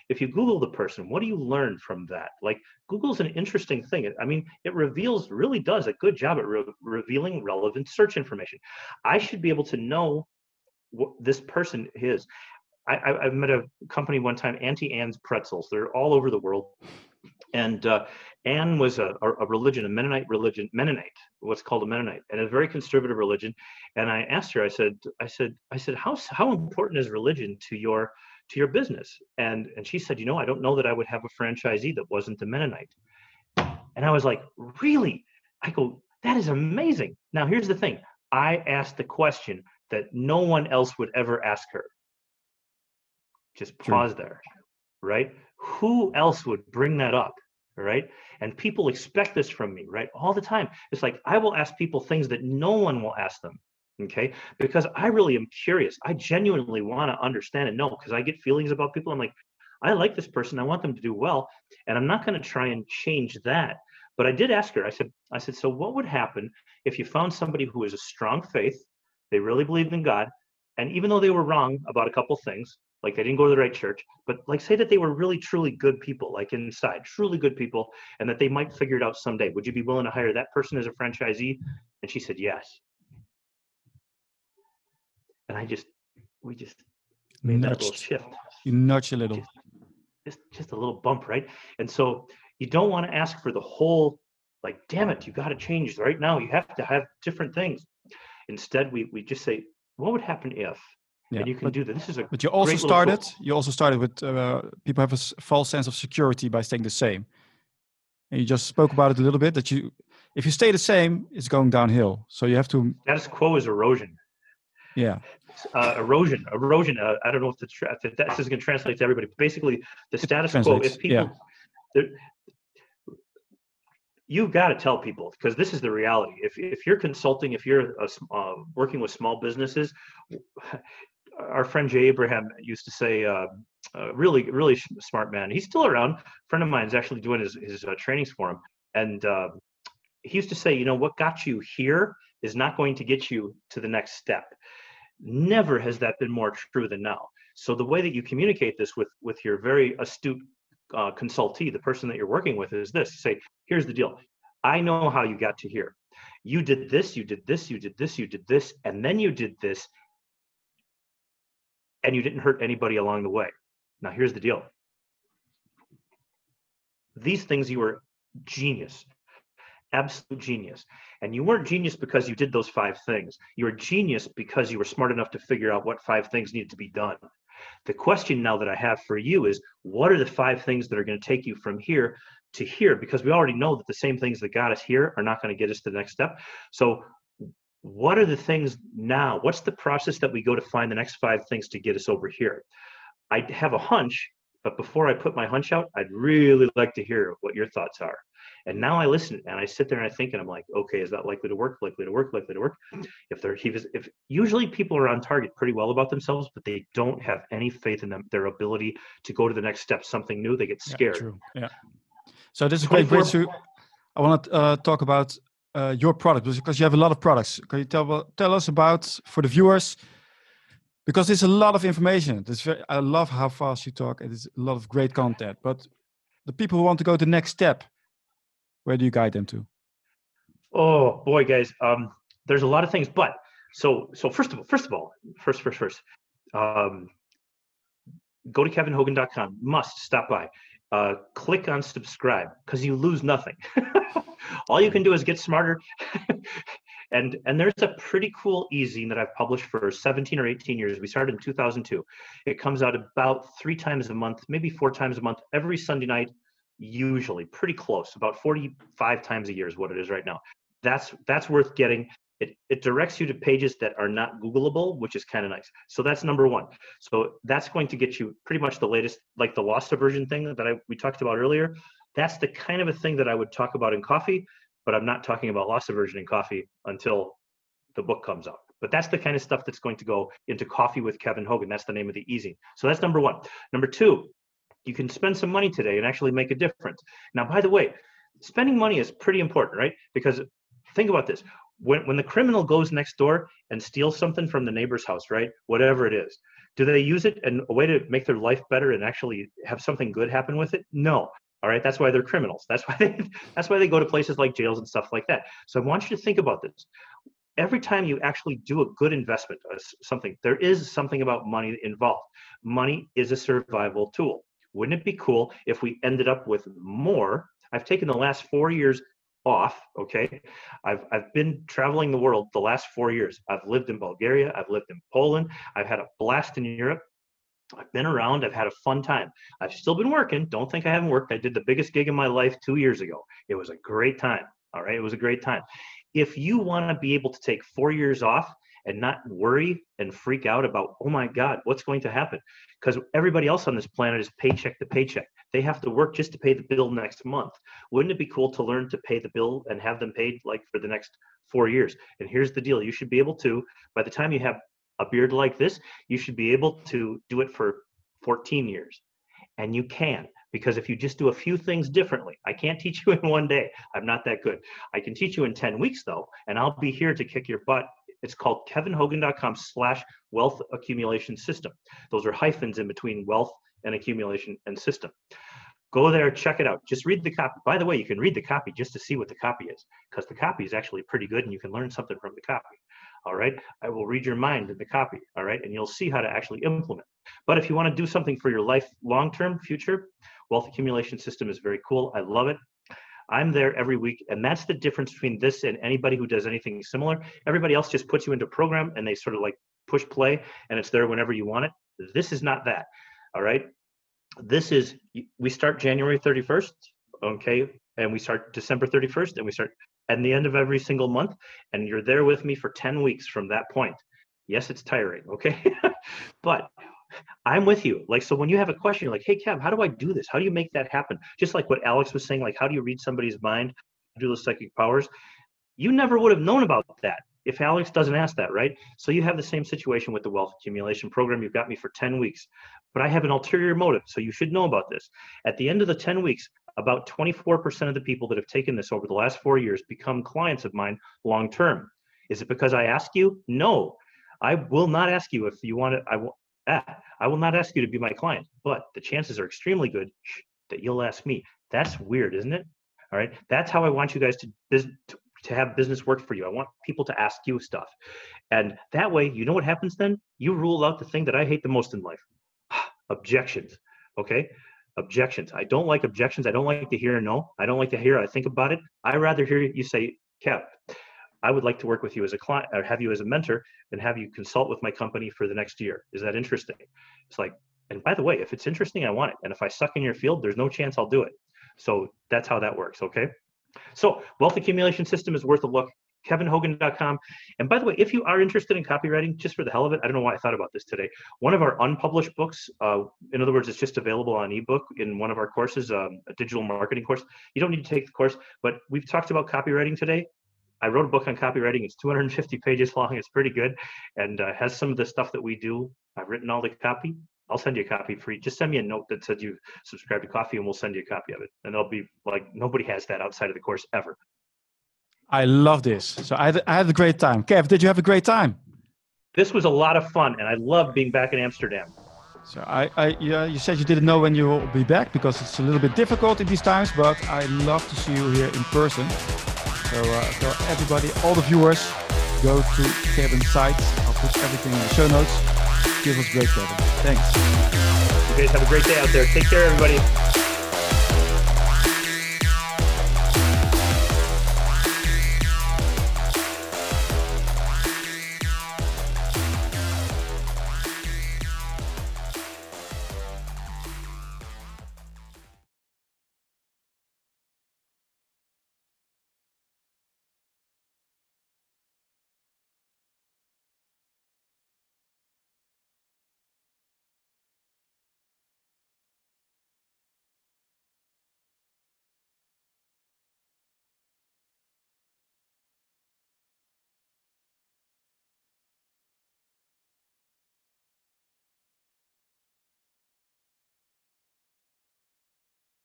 If you Google the person, what do you learn from that? Like Google's an interesting thing. I mean, it reveals, really does a good job at re- revealing relevant search information. I should be able to know what this person is. I, I, met a company one time, Auntie Anne's Pretzels. They're all over the world. And uh, Anne was a, a, religion, a Mennonite religion, Mennonite, what's called a Mennonite, and a very conservative religion. And I asked her, I said, I said, I said, how how important is religion to your to your business? And and she said, you know, I don't know that I would have a franchisee that wasn't a Mennonite. And I was like, really? I go, that is amazing. Now here's the thing. I asked the question that no one else would ever ask her. Just pause there, right? Who else would bring that up? Right. And people expect this from me, right? All the time. It's like I will ask people things that no one will ask them. Okay. Because I really am curious. I genuinely want to understand and know because I get feelings about people. I'm like, I like this person. I want them to do well. And I'm not going to try and change that. But I did ask her, I said, I said, so what would happen if you found somebody who is a strong faith, they really believed in God, and even though they were wrong about a couple things, like they didn't go to the right church, but like say that they were really truly good people, like inside, truly good people, and that they might figure it out someday. Would you be willing to hire that person as a franchisee? And she said yes. And I just, we just made Nudged. that little shift. You nudge a little. Just, just, just a little bump, right? And so you don't want to ask for the whole, like, damn it, you got to change right now. You have to have different things. Instead, we we just say, what would happen if? Yeah, and you can but, do that. This is a. But you also started. You also started with uh, people have a false sense of security by staying the same. And you just spoke about it a little bit that you, if you stay the same, it's going downhill. So you have to. Status quo is erosion. Yeah. Uh, erosion, erosion. Uh, I don't know if, the tra- if this is going to translate to everybody. But basically, the status quo is people. Yeah you've got to tell people because this is the reality. If, if you're consulting, if you're a, uh, working with small businesses, our friend Jay Abraham used to say, uh, uh, really, really smart man. He's still around. A friend of mine is actually doing his, his uh, trainings for him. And uh, he used to say, you know, what got you here is not going to get you to the next step. Never has that been more true than now. So the way that you communicate this with with your very astute uh, consultee, the person that you're working with, is this: say, here's the deal. I know how you got to here. You did this, you did this, you did this, you did this, and then you did this, and you didn't hurt anybody along the way. Now, here's the deal. These things you were genius, absolute genius. And you weren't genius because you did those five things. You were genius because you were smart enough to figure out what five things needed to be done. The question now that I have for you is what are the five things that are going to take you from here to here? Because we already know that the same things that got us here are not going to get us to the next step. So, what are the things now? What's the process that we go to find the next five things to get us over here? I have a hunch but before I put my hunch out, I'd really like to hear what your thoughts are. And now I listen and I sit there and I think and I'm like, okay, is that likely to work? Likely to work? Likely to work? If they're he was if usually people are on target pretty well about themselves, but they don't have any faith in them, their ability to go to the next step, something new, they get scared. Yeah, true. Yeah. So this is great. Great. I want to uh, talk about uh, your product because you have a lot of products. Can you tell tell us about for the viewers? Because there's a lot of information. It's very, I love how fast you talk. It is a lot of great content. But the people who want to go to the next step, where do you guide them to? Oh boy, guys, um, there's a lot of things. But so so first of all, first of all, first first first, um, go to kevinhogan.com. Must stop by. Uh, click on subscribe because you lose nothing. all you can do is get smarter. and and there's a pretty cool e-zine that I've published for 17 or 18 years. We started in 2002. It comes out about three times a month, maybe four times a month, every Sunday night usually pretty close about 45 times a year is what it is right now that's that's worth getting it, it directs you to pages that are not googleable which is kind of nice. So that's number one. So that's going to get you pretty much the latest like the loss aversion thing that I, we talked about earlier. That's the kind of a thing that i would talk about in coffee but i'm not talking about loss aversion in coffee until the book comes out. But that's the kind of stuff that's going to go into coffee with kevin hogan. That's the name of the e-zine so that's number one. Number two you can spend some money today and actually make a difference. Now, by the way, spending money is pretty important, right? Because think about this. When, when the criminal goes next door and steals something from the neighbor's house, right? Whatever it is, do they use it in a way to make their life better and actually have something good happen with it? No. All right. That's why they're criminals. That's why they that's why they go to places like jails and stuff like that. So I want you to think about this. Every time you actually do a good investment, uh, something, there is something about money involved. Money is a survival tool. Wouldn't it be cool if we ended up with more? I've taken the last four years off. Okay. I've, I've been traveling the world the last four years. I've lived in Bulgaria. I've lived in Poland. I've had a blast in Europe. I've been around. I've had a fun time. I've still been working. Don't think I haven't worked. I did the biggest gig in my life two years ago. It was a great time. All right. It was a great time. If you want to be able to take four years off and not worry and freak out about, oh my God, what's going to happen? Because everybody else on this planet is paycheck to paycheck. They have to work just to pay the bill next month. Wouldn't it be cool to learn to pay the bill and have them paid like for the next four years? And here's the deal you should be able to, by the time you have a beard like this, you should be able to do it for 14 years. And you can because if you just do a few things differently, I can't teach you in one day. I'm not that good. I can teach you in 10 weeks though, and I'll be here to kick your butt it's called kevinhogan.com slash wealth accumulation system. Those are hyphens in between wealth and accumulation and system. Go there, check it out. Just read the copy. By the way, you can read the copy just to see what the copy is, because the copy is actually pretty good and you can learn something from the copy. All right. I will read your mind in the copy. All right. And you'll see how to actually implement. But if you want to do something for your life long term future, wealth accumulation system is very cool. I love it. I'm there every week. And that's the difference between this and anybody who does anything similar. Everybody else just puts you into program and they sort of like push play and it's there whenever you want it. This is not that. All right. This is, we start January 31st. Okay. And we start December 31st and we start at the end of every single month. And you're there with me for 10 weeks from that point. Yes, it's tiring. Okay. but I'm with you. Like, so when you have a question, you're like, hey, Kev, how do I do this? How do you make that happen? Just like what Alex was saying, like, how do you read somebody's mind, do the psychic powers? You never would have known about that if Alex doesn't ask that, right? So you have the same situation with the wealth accumulation program. You've got me for 10 weeks, but I have an ulterior motive. So you should know about this. At the end of the 10 weeks, about 24% of the people that have taken this over the last four years become clients of mine long term. Is it because I ask you? No. I will not ask you if you want to. I will, ah, I will not ask you to be my client, but the chances are extremely good that you'll ask me. That's weird, isn't it? All right. That's how I want you guys to, to, to have business work for you. I want people to ask you stuff. And that way, you know what happens then? You rule out the thing that I hate the most in life objections. Okay. Objections. I don't like objections. I don't like to hear no. I don't like to hear I think about it. I rather hear you say, Kev, I would like to work with you as a client or have you as a mentor and have you consult with my company for the next year. Is that interesting? It's like, and by the way, if it's interesting, I want it. And if I suck in your field, there's no chance I'll do it. So that's how that works. Okay. So wealth accumulation system is worth a look. kevinhogan.com. And by the way, if you are interested in copywriting, just for the hell of it, I don't know why I thought about this today. One of our unpublished books, uh, in other words, it's just available on ebook in one of our courses, um, a digital marketing course. You don't need to take the course, but we've talked about copywriting today. I wrote a book on copywriting. It's 250 pages long. It's pretty good and uh, has some of the stuff that we do. I've written all the copy. I'll send you a copy free. Just send me a note that said you subscribe to Coffee and we'll send you a copy of it. And it'll be like nobody has that outside of the course ever. I love this. So I had, I had a great time. Kev, did you have a great time? This was a lot of fun, and I love being back in Amsterdam. So I, I yeah, you said you didn't know when you will be back because it's a little bit difficult in these times, but I love to see you here in person. So, uh, so everybody, all the viewers, go to Kevin's site. I'll put everything in the show notes. Give us great, Kevin. Thanks. You guys have a great day out there. Take care, everybody.